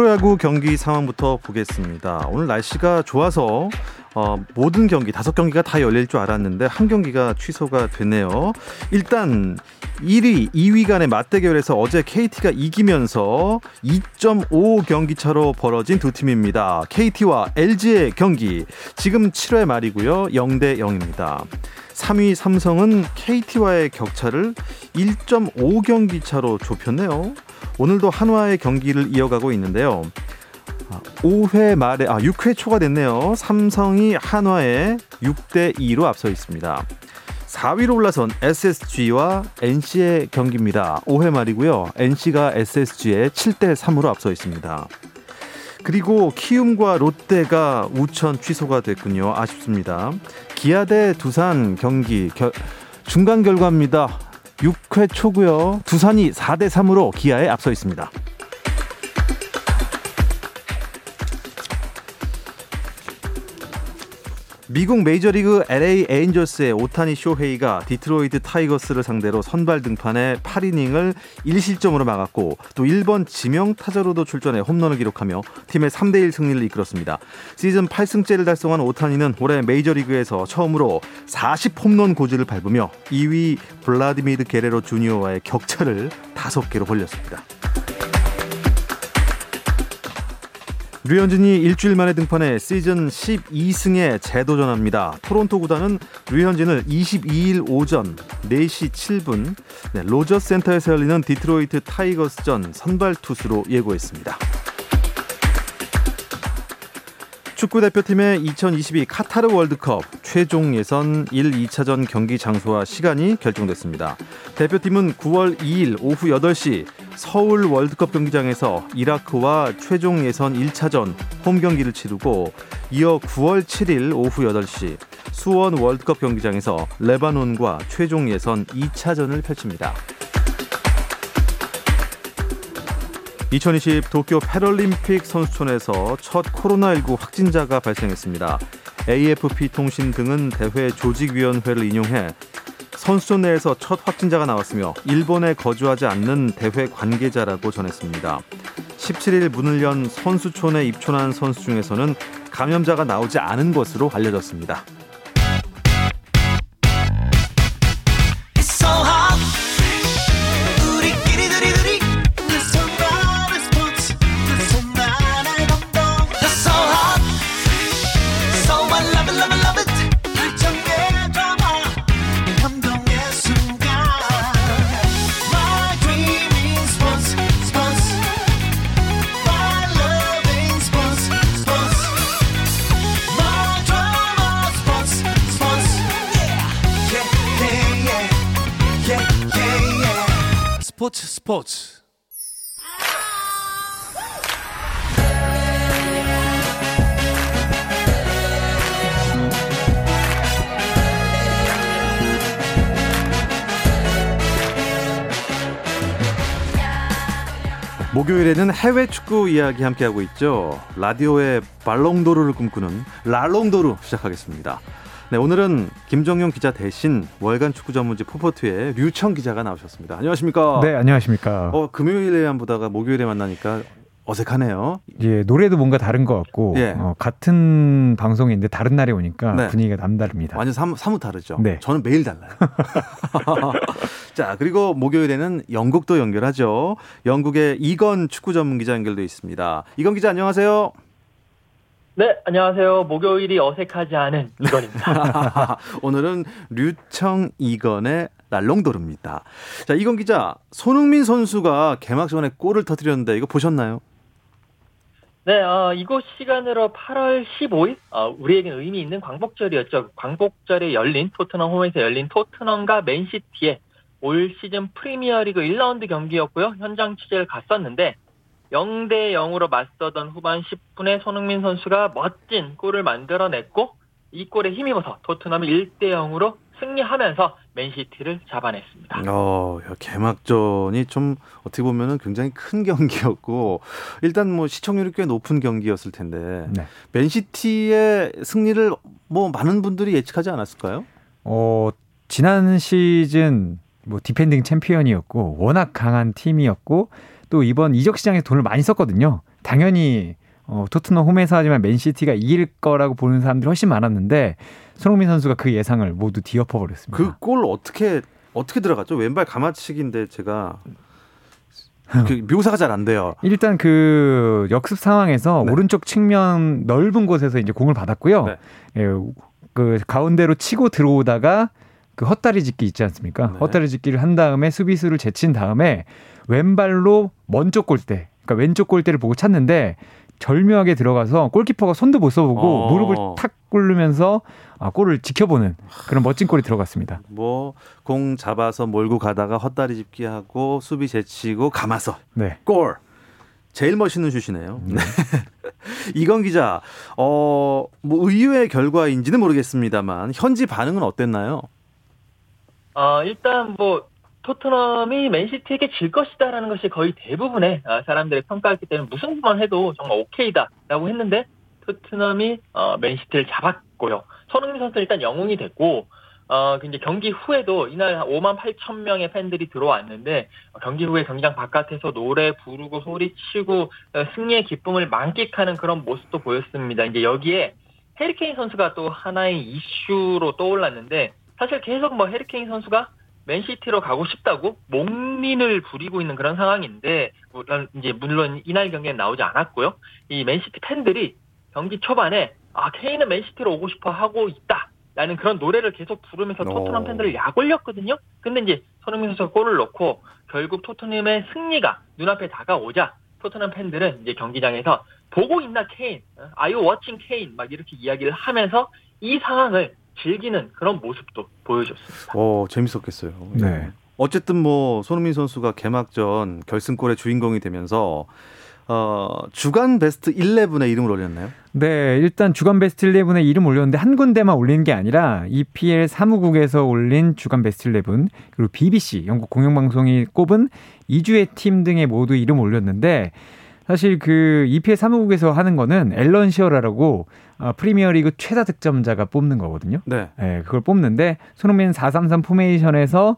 프로야구 경기 상황부터 보겠습니다. 오늘 날씨가 좋아서 어, 모든 경기 다섯 경기가 다 열릴 줄 알았는데 한 경기가 취소가 됐네요. 일단 1위, 2위 간의 맞대결에서 어제 KT가 이기면서 2.5 경기 차로 벌어진 두 팀입니다. KT와 LG의 경기 지금 7회 말이고요. 0대 0입니다. 3위 삼성은 KT와의 격차를 1.5 경기 차로 좁혔네요. 오늘도 한화의 경기를 이어가고 있는데요. 5회 아, 말에 아 6회 초가 됐네요. 삼성이 한화에 6대 2로 앞서 있습니다. 4위로 올라선 SSG와 NC의 경기입니다. 5회 말이고요. NC가 SSG에 7대 3으로 앞서 있습니다. 그리고 키움과 롯데가 우천 취소가 됐군요. 아쉽습니다. 기아 대 두산 경기 겨, 중간 결과입니다. 6회 초고요. 두산이 4대 3으로 기아에 앞서 있습니다. 미국 메이저리그 LA 에인절스의 오타니 쇼헤이가 디트로이트 타이거스를 상대로 선발 등판에 8이닝을 1실점으로 막았고 또 1번 지명 타자로도 출전해 홈런을 기록하며 팀의 3대1 승리를 이끌었습니다. 시즌 8승째를 달성한 오타니는 올해 메이저리그에서 처음으로 40 홈런 고지를 밟으며 2위 블라디미르 게레로 주니어와의 격차를 5개로 벌렸습니다. 류현진이 일주일 만에 등판해 시즌 12승에 재도전합니다. 토론토 구단은 류현진을 22일 오전 4시 7분 네, 로저스 센터에서 열리는 디트로이트 타이거스전 선발 투수로 예고했습니다. 축구 대표팀의 2022 카타르 월드컵 최종 예선 1, 2차전 경기 장소와 시간이 결정됐습니다. 대표팀은 9월 2일 오후 8시 서울 월드컵 경기장에서 이라크와 최종 예선 1차전 홈 경기를 치르고 이어 9월 7일 오후 8시 수원 월드컵 경기장에서 레바논과 최종 예선 2차전을 펼칩니다. 2020 도쿄 패럴림픽 선수촌에서 첫 코로나19 확진자가 발생했습니다. AFP 통신 등은 대회 조직위원회를 인용해 선수촌 내에서 첫 확진자가 나왔으며 일본에 거주하지 않는 대회 관계자라고 전했습니다. 17일 문을 연 선수촌에 입촌한 선수 중에서는 감염자가 나오지 않은 것으로 알려졌습니다. 스포츠 목요일에는 해외 축구 이야기 함께하고 있죠. 라디오의 발롱도르를 꿈꾸는 랄롱도르 시작하겠습니다. 네, 오늘은 김정용 기자 대신 월간 축구 전문지 포포트의 류청 기자가 나오셨습니다. 안녕하십니까? 네, 안녕하십니까? 어, 금요일에만 보다가 목요일에 만나니까 어색하네요. 예, 노래도 뭔가 다른 것 같고 예. 어, 같은 방송인데 다른 날에 오니까 네. 분위기가 남다릅니다. 완전 사무, 사뭇 다르죠. 네. 저는 매일 달라요. 자, 그리고 목요일에는 영국도 연결하죠. 영국의 이건 축구 전문 기자 연결돼 있습니다. 이건 기자 안녕하세요. 네, 안녕하세요. 목요일이 어색하지 않은 이건입니다. 오늘은 류청 이건의 날롱도르입니다. 자, 이건 기자, 손흥민 선수가 개막전에 골을 터뜨렸는데 이거 보셨나요? 네, 어, 이곳 시간으로 8월 15일, 어, 우리에겐 의미 있는 광복절이었죠. 광복절에 열린 토트넘 홈에서 열린 토트넘과 맨시티의 올 시즌 프리미어리그 1라운드 경기였고요. 현장 취재를 갔었는데 0대 0으로 맞서던 후반 10분에 손흥민 선수가 멋진 골을 만들어냈고 이 골에 힘입어서 토트넘이 1대 0으로 승리하면서 맨시티를 잡아냈습니다. 어, 개막전이 좀 어떻게 보면은 굉장히 큰 경기였고 일단 뭐 시청률이 꽤 높은 경기였을 텐데 네. 맨시티의 승리를 뭐 많은 분들이 예측하지 않았을까요? 어, 지난 시즌 뭐 디펜딩 챔피언이었고 워낙 강한 팀이었고 또 이번 이적 시장에 돈을 많이 썼거든요. 당연히 어, 토트넘 홈에서 하지만 맨시티가 이길 거라고 보는 사람들이 훨씬 많았는데 손흥민 선수가 그 예상을 모두 뒤엎어 버렸습니다. 그 골 어떻게 어떻게 들어갔죠? 왼발 가마치기인데 제가 그 묘사가 잘 안 돼요. 일단 그 역습 상황에서 네. 오른쪽 측면 넓은 곳에서 이제 공을 받았고요. 네. 예, 그 가운데로 치고 들어오다가 그 헛다리 짚기 있지 않습니까? 네. 헛다리 짚기를 한 다음에 수비수를 제친 다음에 왼발로 먼쪽 골대, 그러니까 왼쪽 골대를 보고 찾는데 절묘하게 들어가서 골키퍼가 손도 못 써보고 어. 무릎을 탁 꿇으면서 아, 골을 지켜보는 그런 멋진 골이 들어갔습니다. 뭐 공 잡아서 몰고 가다가 헛다리 짚기 하고 수비 제치고 감아서 네. 골. 제일 멋있는 슛이네요. 네. 이건 기자, 어, 뭐 의외의 결과인지는 모르겠습니다만 현지 반응은 어땠나요? 어, 일단 뭐 토트넘이 맨시티에게 질 것이다라는 것이 거의 대부분의 아, 사람들의 평가였기 때문에 무슨 만 해도 정말 오케이다라고 했는데 토트넘이 어, 맨시티를 잡았고요. 손흥민 선수는 일단 영웅이 됐고 어, 이제 경기 후에도 이날 5만 8천 명의 팬들이 들어왔는데 경기 후에 경기장 바깥에서 노래 부르고 소리치고 어, 승리의 기쁨을 만끽하는 그런 모습도 보였습니다. 이제 여기에 해리케인 선수가 또 하나의 이슈로 떠올랐는데 사실 계속 뭐 해리케인 선수가 맨시티로 가고 싶다고 목민을 부리고 있는 그런 상황인데 물론 이제 물론 이날 경기에 나오지 않았고요. 이 맨시티 팬들이 경기 초반에 아 케인은 맨시티로 오고 싶어 하고 있다 라는 그런 노래를 계속 부르면서 토트넘 팬들을 약 올렸거든요. 근데 이제 손흥민 선수가 골을 넣고 결국 토트넘의 승리가 눈앞에 다가오자 토트넘 팬들은 이제 경기장에서 보고 있나 케인, 아유 워칭 케인 막 이렇게 이야기를 하면서 이 상황을 즐기는 그런 모습도 보여줬습니다. 어, 재밌었겠어요. 네. 어쨌든 뭐 손흥민 선수가 개막전 결승골의 주인공이 되면서 어, 주간 베스트 11에 이름을 올렸나요? 네, 일단 주간 베스트 11에 이름 올렸는데 한 군데만 올린 게 아니라 EPL 사무국에서 올린 주간 베스트 11 그리고 BBC 영국 공영방송이 꼽은 이 주의 팀 등에 모두 이름 올렸는데 사실 그 EPL 사무국에서 하는 거는 앨런 시어러라고 어, 프리미어리그 최다 득점자가 뽑는 거거든요. 네. 네. 그걸 뽑는데 손흥민 433 포메이션에서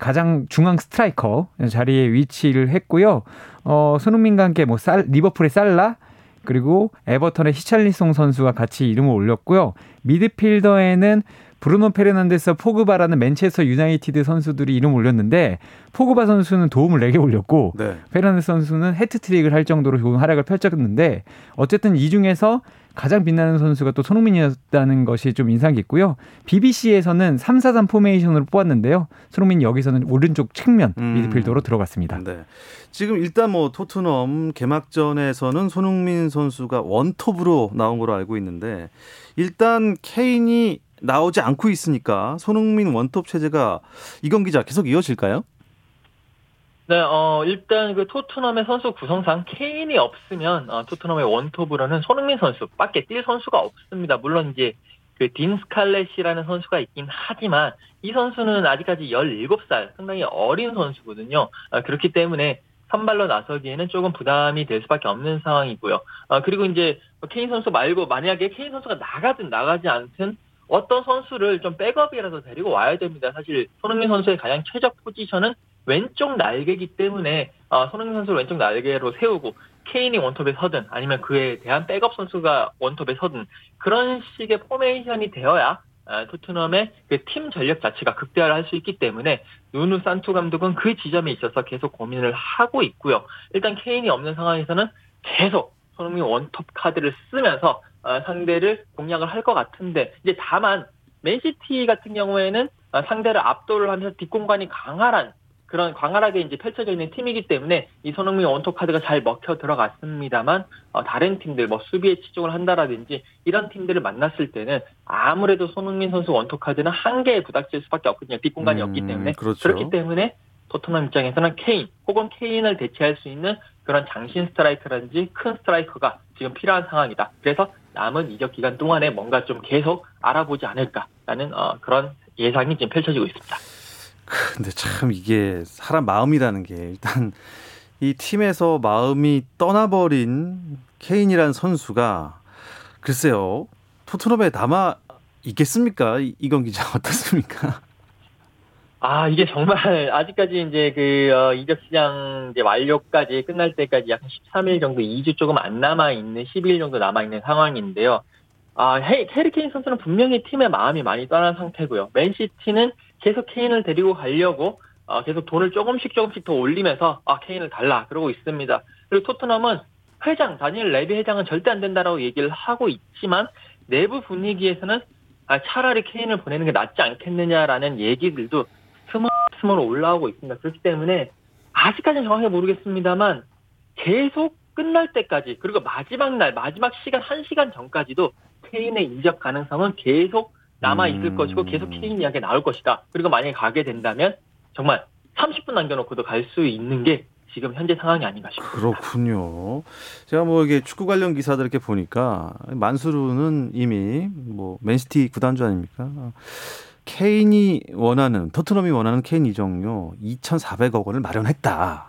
가장 중앙 스트라이커 자리에 위치를 했고요. 어, 손흥민과 함께 뭐 쌀, 리버풀의 살라 그리고 에버턴의 히샬리송 선수가 같이 이름을 올렸고요. 미드필더에는 브루노 페르난데스 포그바라는 맨체스터 유나이티드 선수들이 이름 올렸는데 포그바 선수는 도움을 4개 올렸고 네. 페르난데스 선수는 해트트릭을 할 정도로 좋은 활약을 펼쳤는데 어쨌든 이 중에서 가장 빛나는 선수가 또 손흥민이었다는 것이 좀 인상 깊고요. BBC에서는 3-4-3 포메이션으로 뽑았는데요. 손흥민이 여기서는 오른쪽 측면 음. 미드필더로 들어갔습니다. 네. 지금 일단 뭐 토트넘 개막전에서는 손흥민 선수가 원톱으로 나온 걸로 알고 있는데 일단 케인이 나오지 않고 있으니까 손흥민 원톱 체제가 이건 기자 계속 이어질까요? 네, 어, 일단 그 토트넘의 선수 구성상 케인이 없으면 어, 토트넘의 원톱으로는 손흥민 선수 밖에 뛸 선수가 없습니다. 물론 이제 그 데인 스칼렛이라는 선수가 있긴 하지만 이 선수는 아직까지 17살, 상당히 어린 선수거든요. 아, 그렇기 때문에 선발로 나서기에는 조금 부담이 될 수밖에 없는 상황이고요. 아, 그리고 이제 케인 선수 말고 만약에 케인 선수가 나가든 나가지 않든 어떤 선수를 좀 백업이라도 데리고 와야 됩니다. 사실 손흥민 선수의 가장 최적 포지션은 왼쪽 날개기 때문에 어, 손흥민 선수를 왼쪽 날개로 세우고 케인이 원톱에 서든 아니면 그에 대한 백업 선수가 원톱에 서든 그런 식의 포메이션이 되어야 어, 토트넘의 그 팀 전력 자체가 극대화를 할 수 있기 때문에 누누 산투 감독은 그 지점에 있어서 계속 고민을 하고 있고요. 일단 케인이 없는 상황에서는 계속 손흥민 원톱 카드를 쓰면서 어, 상대를 공략을 할 것 같은데 이제 다만 맨시티 같은 경우에는 어, 상대를 압도를 하면서 뒷공간이 강하란 그런 광활하게 이제 펼쳐져 있는 팀이기 때문에 이 손흥민 원톱 카드가 잘 먹혀 들어갔습니다만 어, 다른 팀들 뭐 수비에 치중을 한다라든지 이런 팀들을 만났을 때는 아무래도 손흥민 선수 원톱 카드는 한계에 부닥칠 수밖에 없거든요. 뒷공간이 음, 없기 때문에 그렇죠. 그렇기 때문에 토트넘 입장에서는 케인 혹은 케인을 대체할 수 있는 그런 장신 스트라이커라든지 큰 스트라이커가 지금 필요한 상황이다. 그래서 남은 이적 기간 동안에 뭔가 좀 계속 알아보지 않을까라는 어, 그런 예상이 지금 펼쳐지고 있습니다. 근데 참 이게 사람 마음이라는 게 일단 이 팀에서 마음이 떠나버린 케인이라는 선수가 글쎄요 토트넘에 남아 있겠습니까? 이- 이건 기자 어떻습니까? 아, 이게 정말 아직까지 이제 그 어, 이적 시장 이제 완료까지 끝날 때까지 약 13일 정도 2주 조금 안 남아 있는 10일 정도 남아 있는 상황인데요. 아, 해, 해리 케인 선수는 분명히 팀의 마음이 많이 떠난 상태고요. 맨시티는 계속 케인을 데리고 가려고 어, 계속 돈을 조금씩 조금씩 더 올리면서 아, 케인을 달라 그러고 있습니다. 그리고 토트넘은 회장 다니엘 레비 회장은 절대 안 된다라고 얘기를 하고 있지만 내부 분위기에서는 아, 차라리 케인을 보내는 게 낫지 않겠느냐라는 얘기들도 스멀스멀 올라오고 있습니다. 그렇기 때문에 아직까지는 정확히 모르겠습니다만 계속 끝날 때까지 그리고 마지막 날 마지막 시간 한 시간 전까지도 케인의 이적 가능성은 계속 남아 있을 음. 것이고 계속 케인 이야기 가 나올 것이다. 그리고 만약에 가게 된다면 정말 30분 남겨놓고도 갈 수 있는 게 지금 현재 상황이 아닌가 싶습니다. 그렇군요. 제가 뭐 이게 축구 관련 기사들 이렇게 보니까 만수르는 이미 뭐 맨시티 구단주 아닙니까? 케인이 원하는 토트넘이 원하는 케인 이적료 2,400억 원을 마련했다.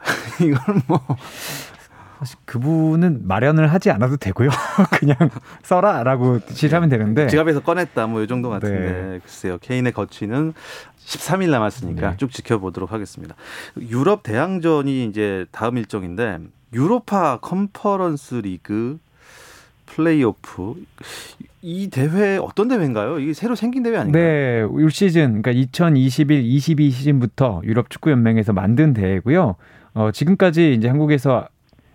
이걸 뭐 사실 그분은 마련을 하지 않아도 되고요. 그냥 써라라고 지시하면 되는데. 지갑에서 꺼냈다 뭐 이 정도 같은데 네. 글쎄요 케인의 거취는 13일 남았으니까 네. 쭉 지켜보도록 하겠습니다. 유럽 대항전이 이제 다음 일정인데 유로파 컨퍼런스 리그 플레이오프 이 대회 어떤 대회인가요? 이게 새로 생긴 대회 아닌가요? 네, 올 시즌 그러니까 2021-22 시즌부터 유럽 축구 연맹에서 만든 대회고요. 어, 지금까지 이제 한국에서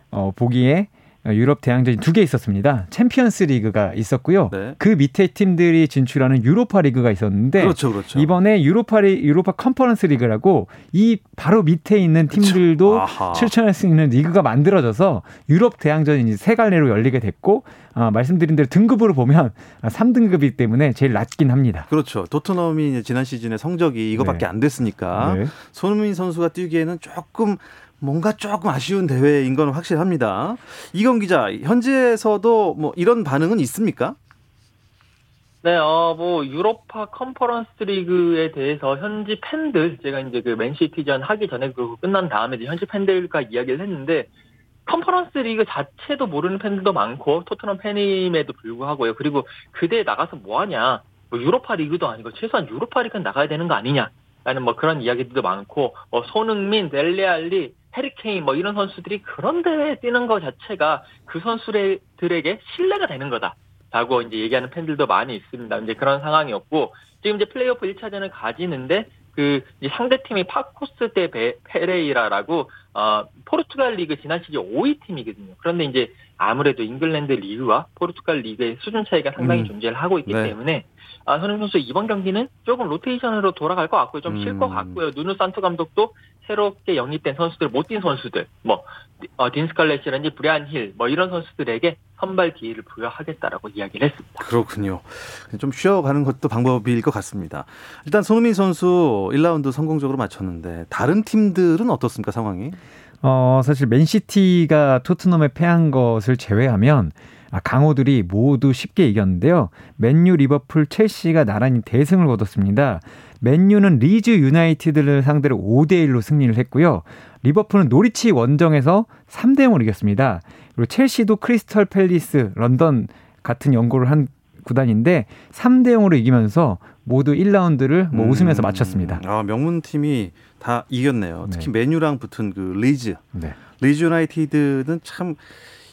어, 보기에 유럽 대항전이 두 개 있었습니다. 챔피언스 리그가 있었고요. 네. 그 밑에 팀들이 진출하는 유로파 리그가 있었는데 그렇죠, 그렇죠. 이번에 유로파 리, 유로파 컨퍼런스 리그라고 이 바로 밑에 있는 팀들도 아하. 출전할 수 있는 리그가 만들어져서 유럽 대항전이 이제 세 갈래로 열리게 됐고 아, 말씀드린 대로 등급으로 보면 3등급이기 때문에 제일 낮긴 합니다. 그렇죠. 토트넘이 이제 지난 시즌에 성적이 이거밖에 네. 안 됐으니까 네. 손흥민 선수가 뛰기에는 조금 뭔가 조금 아쉬운 대회인 건 확실합니다. 이건 기자, 현지에서도 뭐 이런 반응은 있습니까? 네, 어, 뭐, 유로파 컨퍼런스 리그에 대해서 현지 팬들, 제가 이제 그 맨시티전 하기 전에 그거 끝난 다음에 현지 팬들과 이야기를 했는데, 컨퍼런스 리그 자체도 모르는 팬들도 많고, 토트넘 팬임에도 불구하고요. 그리고 그 대회 나가서 뭐 하냐. 뭐 유로파 리그도 아니고, 최소한 유로파 리그는 나가야 되는 거 아니냐. 라는 뭐 그런 이야기들도 많고, 뭐 손흥민, 델레 알리, 해리 케인 뭐 이런 선수들이 그런 대회에 뛰는 것 자체가 그 선수들에게 실례가 되는 거다. 라고 이제 얘기하는 팬들도 많이 있습니다. 이제 그런 상황이었고, 지금 이제 플레이오프 1차전을 가지는데, 그, 이제 상대팀이 파코스 대 베- 페레이라라고, 어, 포르투갈 리그 지난 시즌 5위 팀이거든요. 그런데 이제 아무래도 잉글랜드 리그와 포르투갈 리그의 수준 차이가 상당히 음. 존재를 하고 있기 네. 때문에, 아, 손흥민 선수 이번 경기는 조금 로테이션으로 돌아갈 것 같고요. 좀 쉴 것 음. 같고요. 누누 산토 감독도 새롭게 영입된 선수들, 못 뛴 선수들, 뭐, 어, 데인 스칼렛이라든지 브리안 힐, 뭐 이런 선수들에게 선발 기회를 부여하겠다라고 이야기를 했습니다. 그렇군요. 좀 쉬어가는 것도 방법일 것 같습니다. 일단 손흥민 선수 1라운드 성공적으로 마쳤는데 다른 팀들은 어떻습니까 상황이? 어, 사실 맨시티가 토트넘에 패한 것을 제외하면 아, 강호들이 모두 쉽게 이겼는데요. 맨유, 리버풀, 첼시가 나란히 대승을 거뒀습니다. 맨유는 리즈 유나이티드를 상대로 5대 1로 승리를 했고요. 리버풀은 노리치 원정에서 3대 0으로 이겼습니다. 그리고 첼시도 크리스털 팰리스, 런던 같은 연고를 한 구단인데 3대 0으로 이기면서 모두 1라운드를 뭐 웃으면서 음, 마쳤습니다. 아, 명문 팀이 다 이겼네요. 특히 네. 맨유랑 붙은 그 리즈, 네. 리즈 유나이티드는 참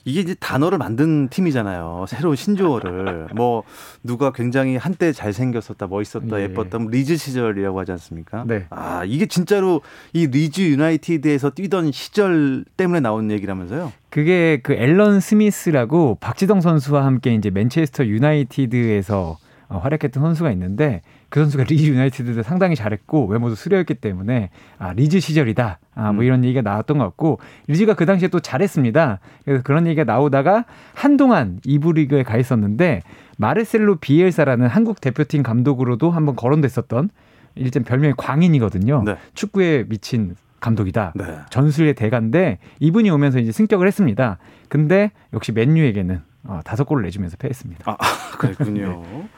이게 이제 단어를 만든 팀이잖아요. 새로운 신조어를 뭐 누가 굉장히 한때 잘 생겼었다, 멋있었다, 예. 예뻤다, 뭐 리즈 시절이라고 하지 않습니까? 네. 아 이게 진짜로 이 리즈 유나이티드에서 뛰던 시절 때문에 나온 얘기라면서요? 그게 그 앨런 스미스라고 박지성 선수와 함께 이제 맨체스터 유나이티드에서 어, 활약했던 선수가 있는데 그 선수가 리즈 유나이티드도 상당히 잘했고 외모도 수려했기 때문에 아 리즈 시절이다 아 뭐 음. 이런 얘기가 나왔던 것 같고 리즈가 그 당시에 또 잘했습니다 그래서 그런 얘기가 나오다가 한동안 이부 리그에 가 있었는데 마르셀로 비엘사라는 한국 대표팀 감독으로도 한번 거론됐었던 일단 별명이 광인이거든요 네. 축구에 미친 감독이다. 네. 전술의 대가인데 이분이 오면서 이제 승격을 했습니다. 근데 역시 맨유에게는 어, 다섯 골을 내주면서 패했습니다. 아, 그렇군요. 네.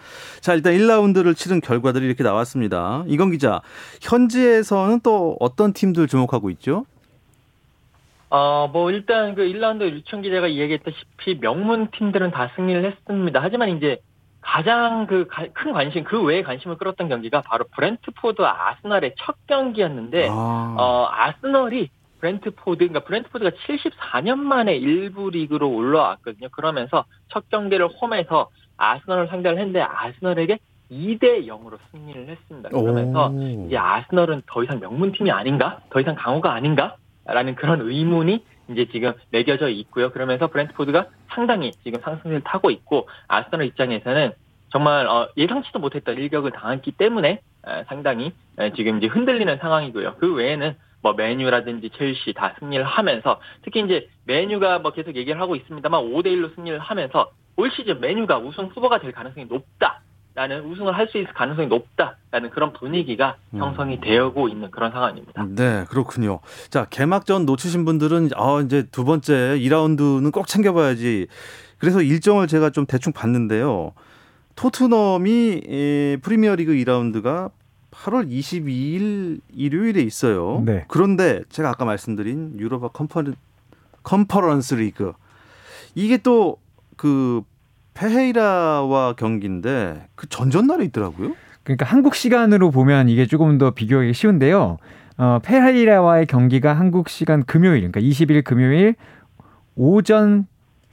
자, 일단 1라운드를 치른 결과들이 이렇게 나왔습니다. 이건 기자, 현지에서는 또 어떤 팀들 주목하고 있죠? 어, 뭐, 일단 그 1라운드 유청 기자가 이야기했다시피 명문 팀들은 다 승리를 했습니다. 하지만 이제 가장 그 큰 관심, 그 외에 관심을 끌었던 경기가 바로 브렌트포드 아스널의 첫 경기였는데, 아. 어, 아스널이 브렌트포드, 그러니까 브렌트포드가 74년 만에 일부 리그로 올라왔거든요. 그러면서 첫 경기를 홈에서 아스널을 상대를 했는데 아스널에게 2대 0으로 승리를 했습니다. 그러면서 오. 이제 아스널은 더 이상 명문팀이 아닌가? 더 이상 강호가 아닌가? 라는 그런 의문이 이제 지금 매겨져 있고요. 그러면서 브렌트포드가 상당히 지금 상승세를 타고 있고 아스널 입장에서는 정말 어, 예상치도 못했던 일격을 당했기 때문에 상당히 지금 이제 흔들리는 상황이고요. 그 외에는 뭐 메뉴라든지 첼시 다 승리를 하면서 특히 이제 메뉴가 뭐 계속 얘기를 하고 있습니다만 5대 1로 승리를 하면서 올 시즌 메뉴가 우승 후보가 될 가능성이 높다. 라는 우승을 할 수 있을 가능성이 높다라는 그런 분위기가 음. 형성이 되고 있는 그런 상황입니다. 네, 그렇군요. 자, 개막전 놓치신 분들은 아, 이제 두 번째 2라운드는 꼭 챙겨 봐야지. 그래서 일정을 제가 좀 대충 봤는데요. 토트넘이 프리미어리그 2라운드가 8월 22일 일요일에 있어요. 네. 그런데 제가 아까 말씀드린 유로파 컨퍼런, 컨퍼런스 리그 이게 또그 페헤이라와 경기인데 그 전전날에 있더라고요. 그러니까 한국 시간으로 보면 이게 조금 더 비교하기 쉬운데요. 어, 페헤이라와의 경기가 한국 시간 금요일, 그러니까 20일 금요일 오전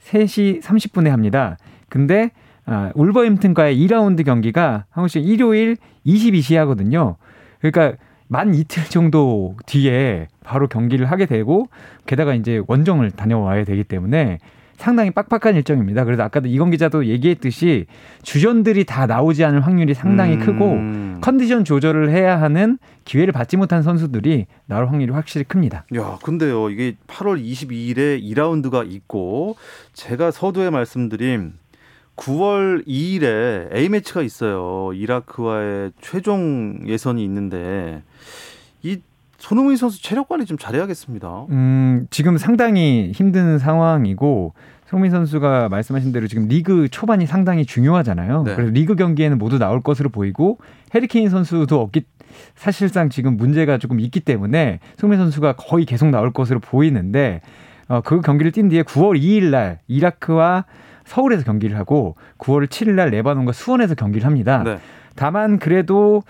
3시 30분에 합니다. 근데 아, 울버햄튼과의 2라운드 경기가 한국 시간 일요일 22시 하거든요. 그러니까 만 이틀 정도 뒤에 바로 경기를 하게 되고 게다가 이제 원정을 다녀와야 되기 때문에 상당히 빡빡한 일정입니다. 그래서 아까도 이건 기자도 얘기했듯이 주전들이 다 나오지 않을 확률이 상당히 음. 크고 컨디션 조절을 해야 하는 기회를 받지 못한 선수들이 나올 확률이 확실히 큽니다. 야, 근데요. 이게 8월 22일에 2라운드가 있고 제가 서두에 말씀드린 9월 2일에 A매치가 있어요. 이라크와의 최종 예선이 있는데 이 손흥민 선수 체력 관리 좀 잘해야겠습니다. 음, 지금 상당히 힘든 상황이고 손흥민 선수가 말씀하신 대로 지금 리그 초반이 상당히 중요하잖아요. 네. 그래서 리그 경기에는 모두 나올 것으로 보이고 해리케인 선수도 없기 사실상 지금 문제가 조금 있기 때문에 손흥민 선수가 거의 계속 나올 것으로 보이는데 어, 그 경기를 뛴 뒤에 9월 2일 날 이라크와 서울에서 경기를 하고 9월 7일 날 레바논과 수원에서 경기를 합니다. 네. 다만 그래도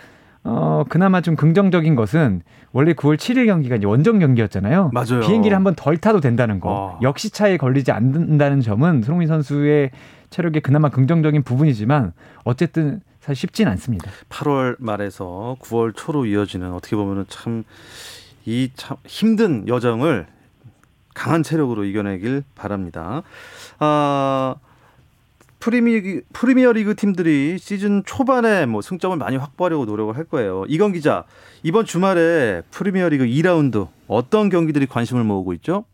어 그나마 좀 긍정적인 것은 원래 9월 7일 경기가 이제 원정 경기였잖아요. 맞아요. 비행기를 한 번 덜 타도 된다는 거. 어. 역시 차에 걸리지 않는다는 점은 손흥민 선수의 체력에 그나마 긍정적인 부분이지만 어쨌든 사실 쉽진 않습니다. 8월 말에서 9월 초로 이어지는 어떻게 보면은 참 이 참 힘든 여정을 강한 체력으로 이겨내길 바랍니다. 아, 프리미, 프리미어리그 팀들이 시즌 초반에 뭐 승점을 많이 확보하려고 노력을 할 거예요. 이건 기자, 이번 주말에 프리미어리그 2라운드 어떤 경기들이 관심을 모으고 있죠?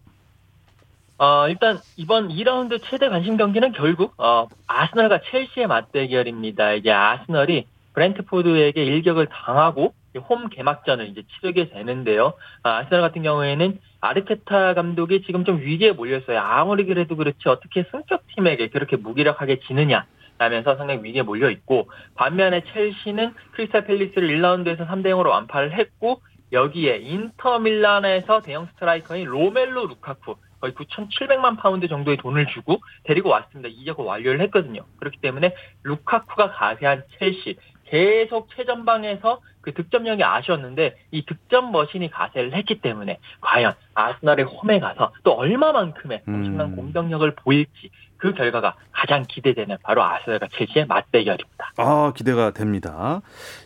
어, 일단 이번 2라운드 최대 관심 경기는 결국 어, 아스널과 첼시의 맞대결입니다. 이제 아스널이 브렌트포드에게 일격을 당하고 홈 개막전을 이제 치르게 되는데요. 아, 아스널 같은 경우에는 아르테타 감독이 지금 좀 위기에 몰렸어요. 아무리 그래도 그렇지 어떻게 승격 팀에게 그렇게 무기력하게 지느냐. 라면서 상당히 위기에 몰려 있고 반면에 첼시는 크리스탈 팰리스를 1라운드에서 3대 0으로 완파를 했고 여기에 인터 밀란에서 대형 스트라이커인 로멜로 루카쿠 거의 9,700만 파운드 정도의 돈을 주고 데리고 왔습니다. 이적을 완료를 했거든요. 그렇기 때문에 루카쿠가 가세한 첼시 계속 최전방에서 그 득점력이 아쉬웠는데 이 득점 머신이 가세를 했기 때문에 과연 아스날의 홈에 가서 또 얼마만큼의 엄청난 음. 공격력을 보일지 그 결과가 가장 기대되는 바로 아스날과 첼시의 맞대결입니다. 아 기대가 됩니다.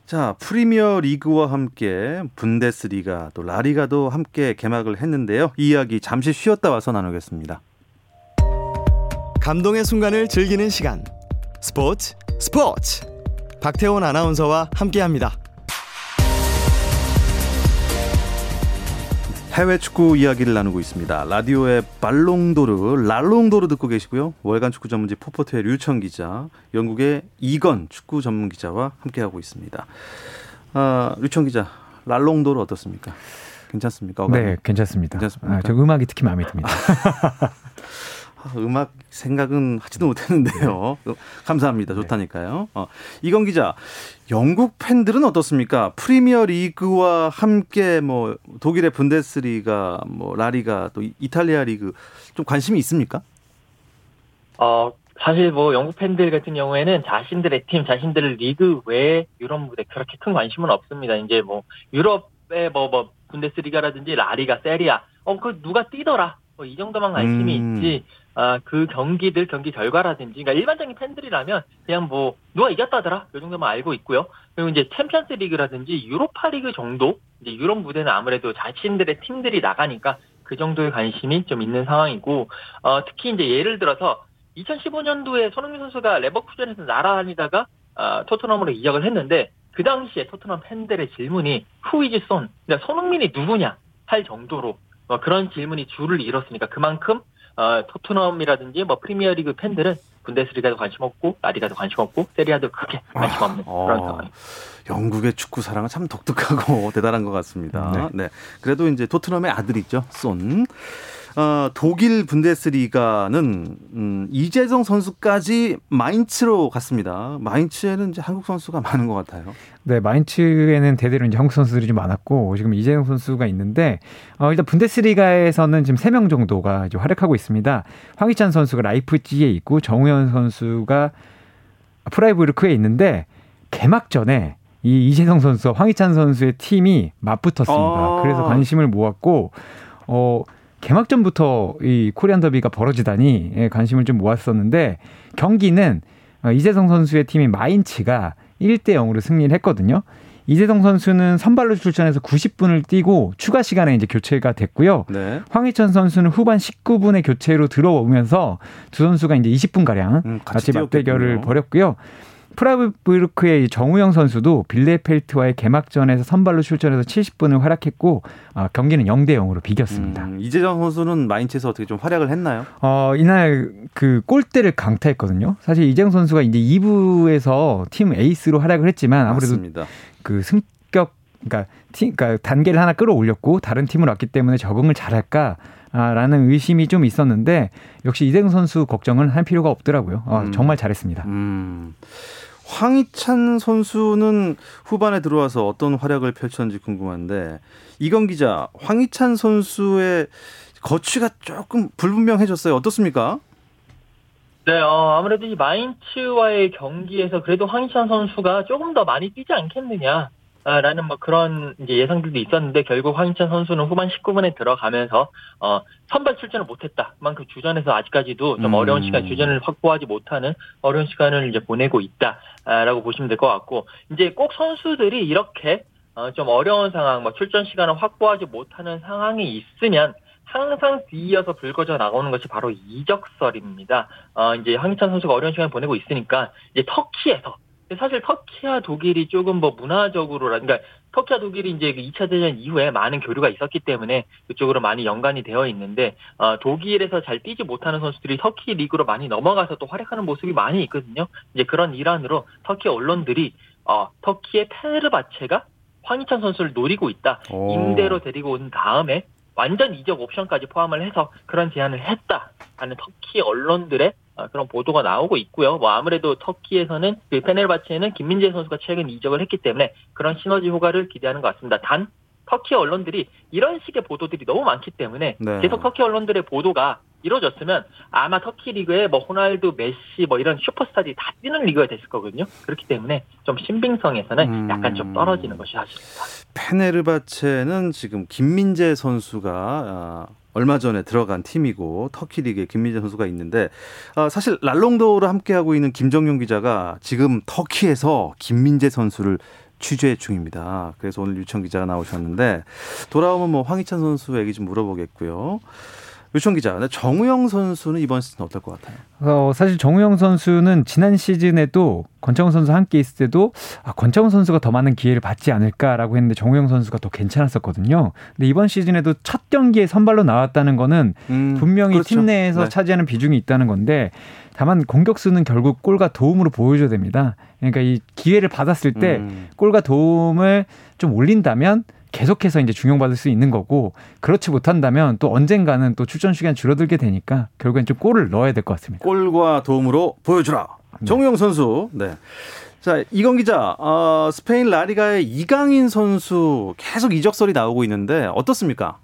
자 프리미어 리그와 함께 분데스리가 또 라리가도 함께 개막을 했는데요. 이 이야기 잠시 쉬었다 와서 나누겠습니다. 감동의 순간을 즐기는 시간 스포츠 스포츠 박태원 아나운서와 함께합니다. 해외 축구 이야기를 나누고 있습니다. 라디오의 발롱도르, 랄롱도르 듣고 계시고요. 월간 축구 전문지 포포트의 류청 기자, 영국의 이건 축구 전문 기자와 함께하고 있습니다. 아, 류청 기자, 랄롱도르 어떻습니까? 괜찮습니까? 어감이? 네, 괜찮습니다. 괜찮습니까? 아, 저 음악이 특히 마음에 듭니다. 아, 음악 생각은 하지도 못했는데요. 감사합니다. 좋다니까요. 어, 이건 기자, 영국 팬들은 어떻습니까? 프리미어 리그와 함께 뭐 독일의 분데스리가, 뭐 라리가, 또 이탈리아 리그 좀 관심이 있습니까? 어, 사실 뭐 영국 팬들 같은 경우에는 자신들의 팀, 자신들의 리그 외에 유럽 무대 그렇게 큰 관심은 없습니다. 이제 뭐 유럽의 뭐, 뭐 분데스리가라든지 라리가, 세리에 A, 어, 그 누가 뛰더라. 뭐 이 정도만 관심이 음. 있지 아, 그 경기들 경기 결과라든지 그러니까 일반적인 팬들이라면 그냥 뭐 누가 이겼다더라? 이 정도만 알고 있고요. 그리고 이제 챔피언스 리그라든지 유로파 리그 정도 이제 유럽 무대는 아무래도 자신들의 팀들이 나가니까 그 정도의 관심이 좀 있는 상황이고 어, 특히 이제 예를 들어서 2015년도에 손흥민 선수가 레버쿠젠에서 날아다니다가 어, 토트넘으로 이적을 했는데 그 당시에 토트넘 팬들의 질문이 후이즈 손, 그러니까 손흥민이 누구냐? 할 정도로 뭐 그런 질문이 줄을 이뤘으니까 그만큼 어, 토트넘이라든지 뭐 프리미어리그 팬들은 분데스리가도 관심 없고 라리가도 관심 없고 세리아도 크게 관심 없는 아, 그런 상황. 영국의 축구 사랑은 참 독특하고 대단한 것 같습니다. 네. 네. 그래도 이제 토트넘의 아들이죠, 쏜. 어, 독일 분데스리가는 음, 이재성 선수까지 마인츠로 갔습니다. 마인츠에는 이제 한국 선수가 많은 것 같아요. 네, 마인츠에는 대대로 이제 한국 선수들이 좀 많았고 지금 이재성 선수가 있는데 어, 일단 분데스리가에서는 지금 세 명 정도가 이제 활약하고 있습니다. 황희찬 선수가 라이프지에 있고 정우현 선수가 프라이브르크에 있는데 개막전에 이 이재성 선수와 황희찬 선수의 팀이 맞붙었습니다. 아~ 그래서 관심을 모았고 어 개막전부터 이 코리안 더비가 벌어지다니 예, 관심을 좀 모았었는데 경기는 어, 이재성 선수의 팀인 마인츠가 1대 0으로 승리를 했거든요. 이재성 선수는 선발로 출전해서 90분을 뛰고 추가 시간에 이제 교체가 됐고요. 네. 황희찬 선수는 후반 19분에 교체로 들어오면서 두 선수가 이제 20분 가량 음, 같이, 같이 맞대결을 벌였고요. 프라이브르크의 정우영 선수도 빌레펠트와의 개막전에서 선발로 출전해서 70분을 활약했고 어, 경기는 0대 0으로 비겼습니다. 음, 이재성 선수는 마인츠에서 어떻게 좀 활약을 했나요? 어, 이날 그 골대를 강타했거든요. 사실 이재성 선수가 이제 2부에서 팀 에이스로 활약을 했지만 아무래도 맞습니다. 그 승격 그러니까 팀 그러니까 단계를 하나 끌어올렸고 다른 팀을 왔기 때문에 적응을 잘할까 라는 의심이 좀 있었는데 역시 이재동 선수 걱정은 할 필요가 없더라고요. 어, 음. 정말 잘했습니다. 음. 황희찬 선수는 후반에 들어와서 어떤 활약을 펼쳤는지 궁금한데 이건 기자 황희찬 선수의 거취가 조금 불분명해졌어요. 어떻습니까? 네, 어, 아무래도 이 마인츠와의 경기에서 그래도 황희찬 선수가 조금 더 많이 뛰지 않겠느냐. 라는 뭐 그런 이제 예상들도 있었는데 결국 황희찬 선수는 후반 19분에 들어가면서 어 선발 출전을 못했다. 그만큼 주전에서 아직까지도 좀 음. 어려운 시간 주전을 확보하지 못하는 어려운 시간을 이제 보내고 있다라고 보시면 될 것 같고 이제 꼭 선수들이 이렇게 어좀 어려운 상황, 뭐 출전 시간을 확보하지 못하는 상황이 있으면 항상 뒤이어서 불거져 나오는 것이 바로 이적설입니다. 어, 이제 황희찬 선수가 어려운 시간을 보내고 있으니까 이제 터키에서 사실 터키와 독일이 조금 뭐 문화적으로 그러니까 터키와 독일이 이제 2차 그 대전 이후에 많은 교류가 있었기 때문에 그쪽으로 많이 연관이 되어 있는데 어, 독일에서 잘 뛰지 못하는 선수들이 터키 리그로 많이 넘어가서 또 활약하는 모습이 많이 있거든요. 이제 그런 일환으로 터키 언론들이 어, 터키의 페르바체가 황희찬 선수를 노리고 있다. 오. 임대로 데리고 온 다음에 완전 이적 옵션까지 포함을 해서 그런 제안을 했다 하는 터키 언론들의 어, 그런 보도가 나오고 있고요. 뭐 아무래도 터키에서는 그 페넬바체는 김민재 선수가 최근 이적을 했기 때문에 그런 시너지 효과를 기대하는 것 같습니다. 단 터키 언론들이 이런 식의 보도들이 너무 많기 때문에 네. 계속 터키 언론들의 보도가 이루어졌으면 아마 터키 리그에 뭐 호날두, 메시 뭐 이런 슈퍼스타들이 다 뛰는 리그가 됐을 거거든요. 그렇기 때문에 좀 신빙성에서는 음... 약간 좀 떨어지는 것이 사실입니다. 페네르바체는 지금 김민재 선수가 아, 얼마 전에 들어간 팀이고 터키 리그에 김민재 선수가 있는데 어, 사실 랄롱도를 함께하고 있는 김정용 기자가 지금 터키에서 김민재 선수를 취재 중입니다. 그래서 오늘 유청 기자가 나오셨는데 돌아오면 뭐 황희찬 선수 얘기 좀 물어보겠고요. 유청 기자, 정우영 선수는 이번 시즌 어떨 것 같아요? 어, 사실 정우영 선수는 지난 시즌에도 권창훈 선수 함께 있을 때도 아, 권창훈 선수가 더 많은 기회를 받지 않을까라고 했는데 정우영 선수가 더 괜찮았었거든요. 근데 이번 시즌에도 첫 경기에 선발로 나왔다는 거는 음, 분명히 그렇죠. 팀 내에서 네. 차지하는 비중이 있다는 건데 다만 공격수는 결국 골과 도움으로 보여줘야 됩니다. 그러니까 이 기회를 받았을 때 음. 골과 도움을 좀 올린다면 계속해서 이제 중용받을 수 있는 거고 그렇지 못한다면 또 언젠가는 또 출전 시간 줄어들게 되니까 결국엔 좀 골을 넣어야 될 것 같습니다. 골과 도움으로 보여주라. 네. 정우영 선수. 네. 자, 이건 기자, 어, 스페인 라리가의 이강인 선수 계속 이적설이 나오고 있는데 어떻습니까?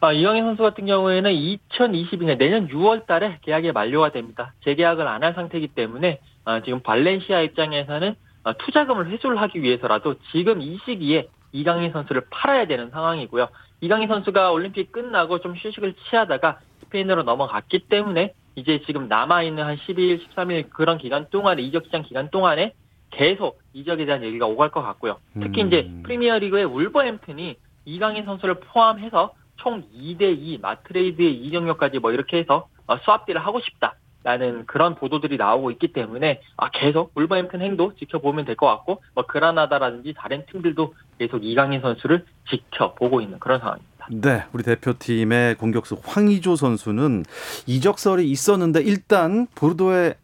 아, 이강인 선수 같은 경우에는 2022년 내년 6월 달에 계약이 만료가 됩니다. 재계약을 안할 상태이기 때문에 아, 지금 발렌시아 입장에서는 아, 투자금을 회수를 하기 위해서라도 지금 이 시기에 이강인 선수를 팔아야 되는 상황이고요. 이강인 선수가 올림픽 끝나고 좀 휴식을 취하다가 스페인으로 넘어갔기 때문에 이제 지금 남아있는 한 12일, 13일 그런 기간 동안에 이적 시장 기간 동안에 계속 이적에 대한 얘기가 오갈 것 같고요. 특히 음. 이제 프리미어리그의 울버햄튼이 이강인 선수를 포함해서 총 2대2 마트레이드의 이적료까지 뭐 이렇게 해서 어, 수합딜을 하고 싶다 라는 그런 보도들이 나오고 있기 때문에 아 계속 울버햄튼 행도 지켜보면 될 것 같고 뭐 그라나다라든지 다른 팀들도 계속 이강인 선수를 지켜보고 있는 그런 상황입니다. 네, 우리 대표팀의 공격수 황의조 선수는 이적설이 있었는데 일단 보르도에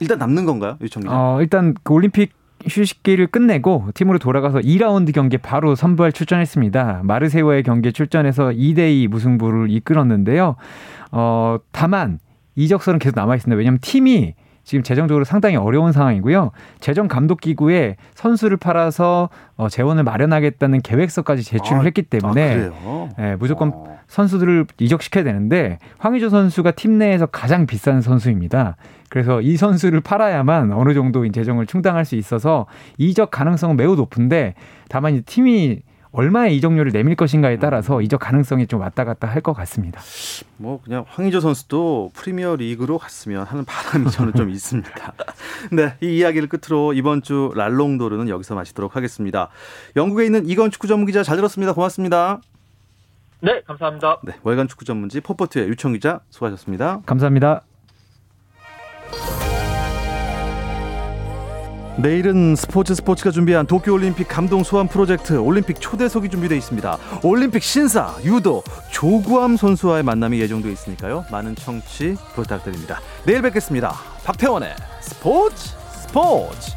일단 남는 건가요, 유청 기자? 어, 일단 그 올림픽 휴식기를 끝내고 팀으로 돌아가서 2라운드 경기에 바로 선발 출전했습니다. 마르세유와의 경기에 출전해서 2대2 무승부를 이끌었는데요. 어, 다만 이적설은 계속 남아 있습니다. 왜냐하면 팀이 지금 재정적으로 상당히 어려운 상황이고요. 재정 감독 기구에 선수를 팔아서 어, 재원을 마련하겠다는 계획서까지 제출을 아, 했기 때문에 아? 예, 무조건 어. 선수들을 이적시켜야 되는데 황의조 선수가 팀 내에서 가장 비싼 선수입니다. 그래서 이 선수를 팔아야만 어느 정도 재정을 충당할 수 있어서 이적 가능성은 매우 높은데 다만 이 팀이 얼마의 이적료를 내밀 것인가에 따라서 이적 가능성이 좀 왔다 갔다 할 것 같습니다. 뭐 그냥 황의조 선수도 프리미어 리그로 갔으면 하는 바람이 저는 좀 있습니다. 네, 이 이야기를 끝으로 이번 주 랄롱도르는 여기서 마치도록 하겠습니다. 영국에 있는 이건 축구 전문 기자 잘 들었습니다. 고맙습니다. 네, 감사합니다. 네, 월간 축구 전문지 포포트의 유청 기자 수고하셨습니다. 감사합니다. 내일은 스포츠 스포츠가 준비한 도쿄올림픽 감동 소환 프로젝트 올림픽 초대석이 준비되어 있습니다. 올림픽 신사 유도 조구암 선수와의 만남이 예정되어 있으니까요. 많은 청취 부탁드립니다. 내일 뵙겠습니다. 박태원의 스포츠 스포츠.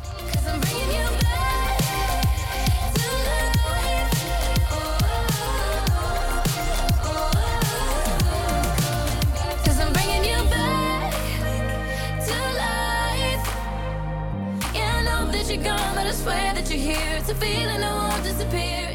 You're gone, but I swear that you're here. It's a feeling that won't disappear.